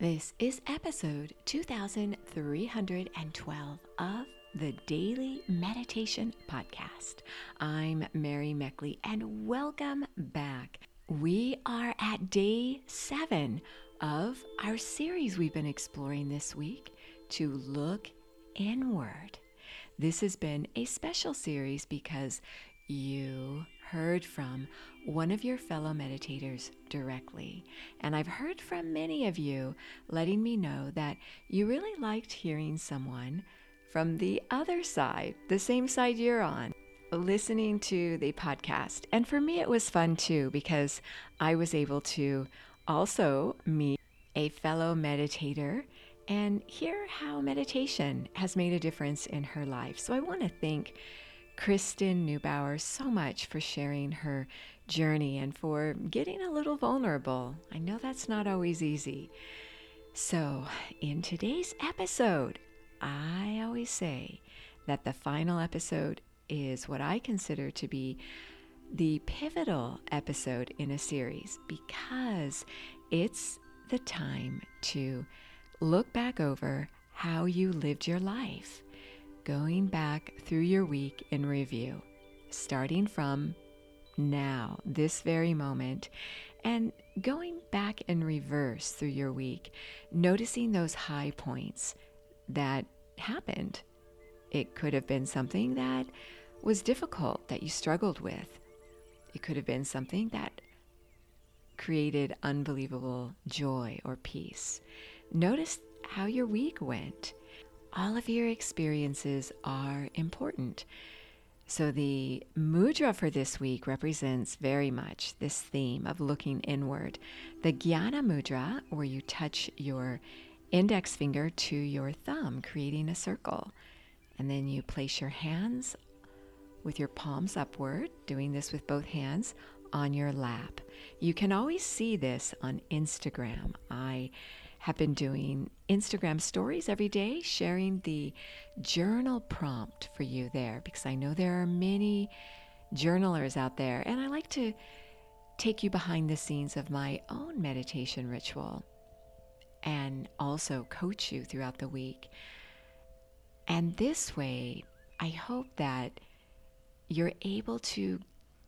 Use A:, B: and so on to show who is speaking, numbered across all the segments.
A: This is episode 2312 of the Daily Meditation Podcast. I'm Mary Meckley and welcome back. We are at day seven of our series we've been exploring this week to look inward. This has been a special series because you heard from one of your fellow meditators directly. And I've heard from many of you letting me know that you really liked hearing someone from the other side, the same side you're on, listening to the podcast. And for me, it was fun too because I was able to also meet a fellow meditator and hear how meditation has made a difference in her life. So I want to thank Kristin Kneubauer so much for sharing her journey and for getting a little vulnerable. I know that's not always easy. So, in today's episode, I always say that the final episode is what I consider to be the pivotal episode in a series because it's the time to look back over how you lived your life going back through your week in review, starting from now, this very moment, and going back in reverse through your week, noticing those high points that happened. It could have been something that was difficult that you struggled with. It could have been something that created unbelievable joy or peace. Notice how your week went all of your experiences are important. So, the mudra for this week represents very much this theme of looking inward. The Jnana mudra, where you touch your index finger to your thumb, creating a circle. And then you place your hands with your palms upward, doing this with both hands on your lap. You can always see this on Instagram. I have been doing Instagram stories every day, sharing the journal prompt for you there because I know there are many journalers out there, and I like to take you behind the scenes of my own meditation ritual and also coach you throughout the week. And this way, I hope that you're able to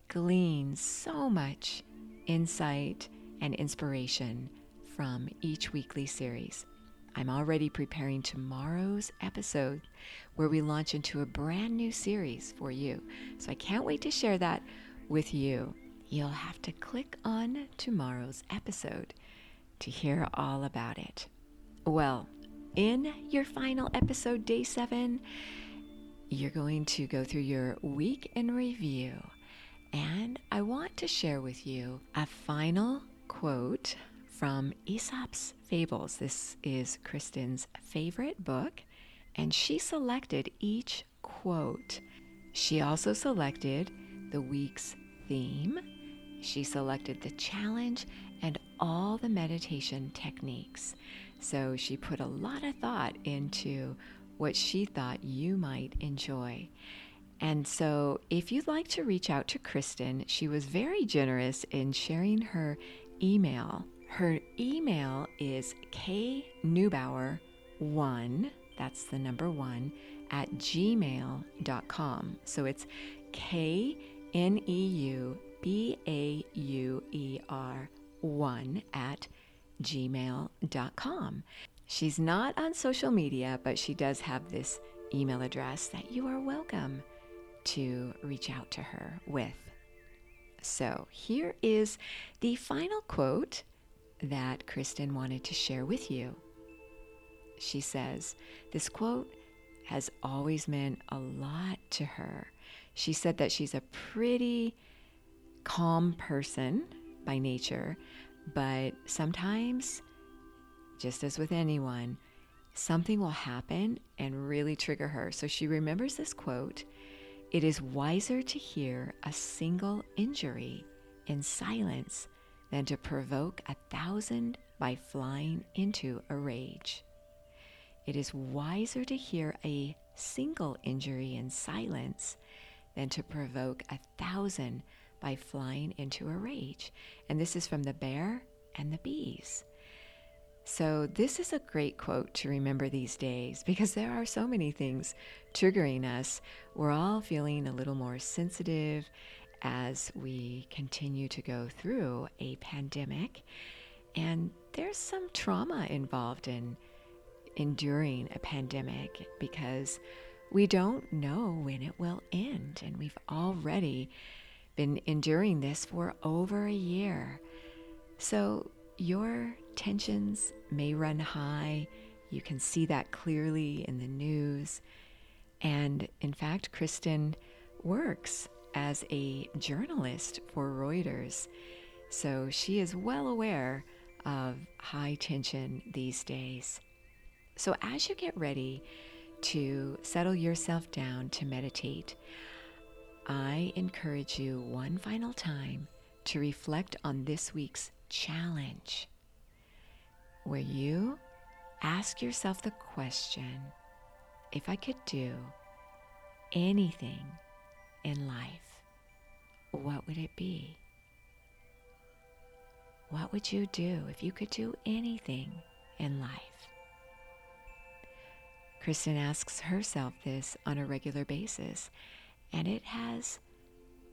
A: glean so much insight and inspiration from each weekly series. I'm already preparing tomorrow's episode where we launch into a brand new series for you. So I can't wait to share that with you. You'll have to click on tomorrow's episode to hear all about it. Well, in your final episode, day seven, you're going to go through your week in review. And I want to share with you a final quote from Aesop's Fables. This is Kristin's favorite book, and she selected each quote. She also selected the week's theme, she selected the challenge, and all the meditation techniques. So she put a lot of thought into what she thought you might enjoy. And so, if you'd like to reach out to Kristin, she was very generous in sharing her email her email is kneubauer1, that's the number one, at gmail.com. So it's K N E U B A U E R 1 at gmail.com. She's not on social media, but she does have this email address that you are welcome to reach out to her with. So here is the final quote that Kristin wanted to share with you. She says, This quote has always meant a lot to her. She said that she's a pretty calm person by nature, but sometimes, just as with anyone, something will happen and really trigger her. So she remembers this quote It is wiser to hear a single injury in silence than to provoke a thousand by flying into a rage. It is wiser to hear a single injury in silence than to provoke a thousand by flying into a rage. And this is from the bear and the bees. So, this is a great quote to remember these days because there are so many things triggering us. We're all feeling a little more sensitive as we continue to go through a pandemic. And there's some trauma involved in enduring a pandemic because we don't know when it will end. And we've already been enduring this for over a year. So, your tensions may run high. You can see that clearly in the news. And in fact, Kristin works as a journalist for Reuters. So she is well aware of high tension these days. So as you get ready to settle yourself down to meditate, I encourage you one final time to reflect on this week's challenge, where you ask yourself the question if I could do anything in life, what would it be? What would you do if you could do anything in life? Kristin asks herself this on a regular basis, and it has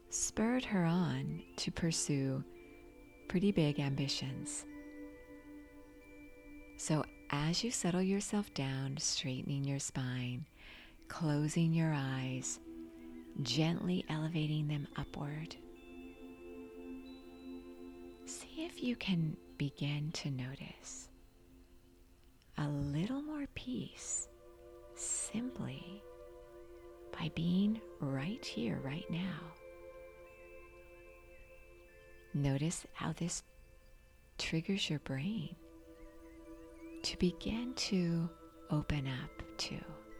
A: spurred her on to pursue pretty big ambitions. So, as you settle yourself down, straightening your spine, closing your eyes, gently elevating them upward, see if you can begin to notice a little more peace simply by being right here, right now. Notice how this triggers your brain to begin to open up to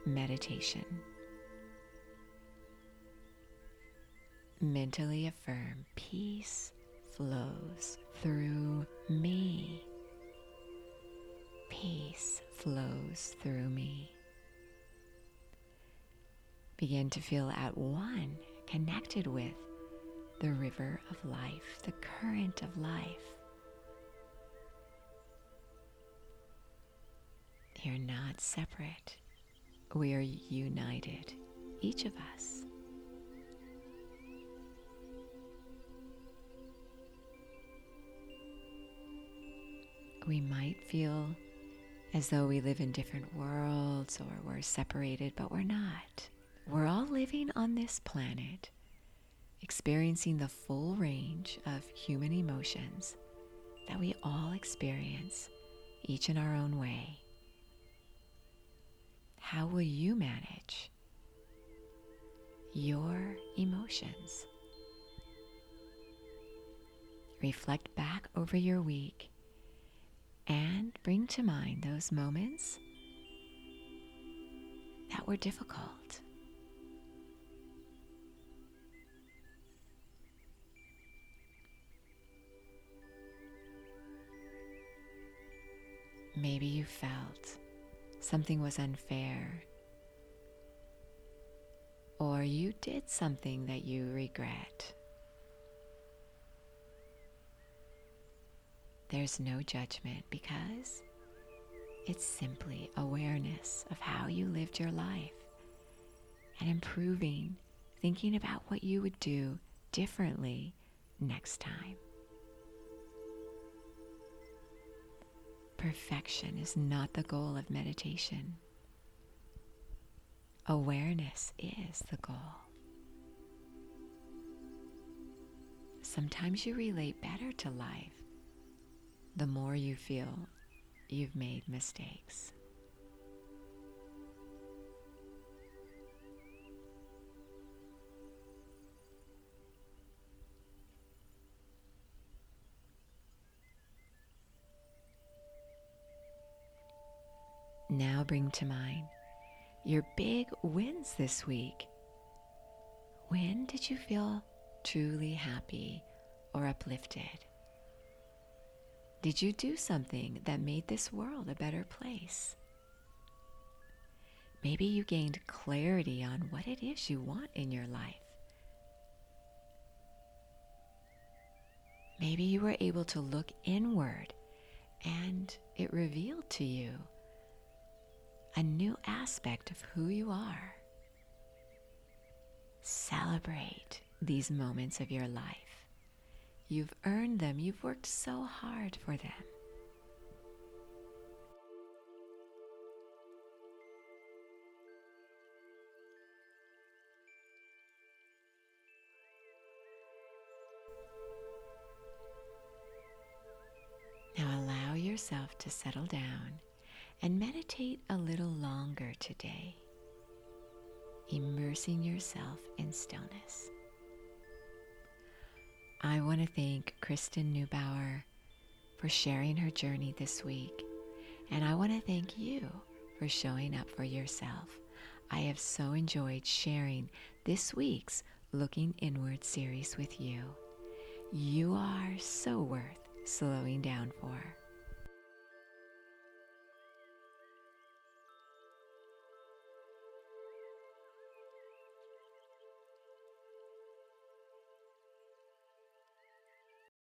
A: meditation. Mentally affirm peace flows through me. Peace flows through me. Begin to feel at one, connected with the river of life, the current of life. You're not separate. We are united, each of us. We might feel as though we live in different worlds or we're separated, but we're not. We're all living on this planet experiencing the full range of human emotions that we all experience, each in our own way. How will you manage your emotions? Reflect back over your week and bring to mind those moments that were difficult Maybe you felt something was unfair, or you did something that you regret. There's no judgment because it's simply awareness of how you lived your life and improving, thinking about what you would do differently next time. Perfection is not the goal of meditation. Awareness is the goal. Sometimes you relate better to life the more you feel you've made mistakes. Now bring to mind your big wins this week. When did you feel truly happy or uplifted? Did you do something that made this world a better place? Maybe you gained clarity on what it is you want in your life. Maybe you were able to look inward and it revealed to you a new aspect of who you are. Celebrate these moments of your life. You've earned them, you've worked so hard for them. Now allow yourself to settle down and meditate a little longer today, immersing yourself in stillness. I want to thank Kristin Kneubauer for sharing her journey this week, and I want to thank you for showing up for yourself. I have so enjoyed sharing this week's Looking Inward series with you. You are so worth slowing down for.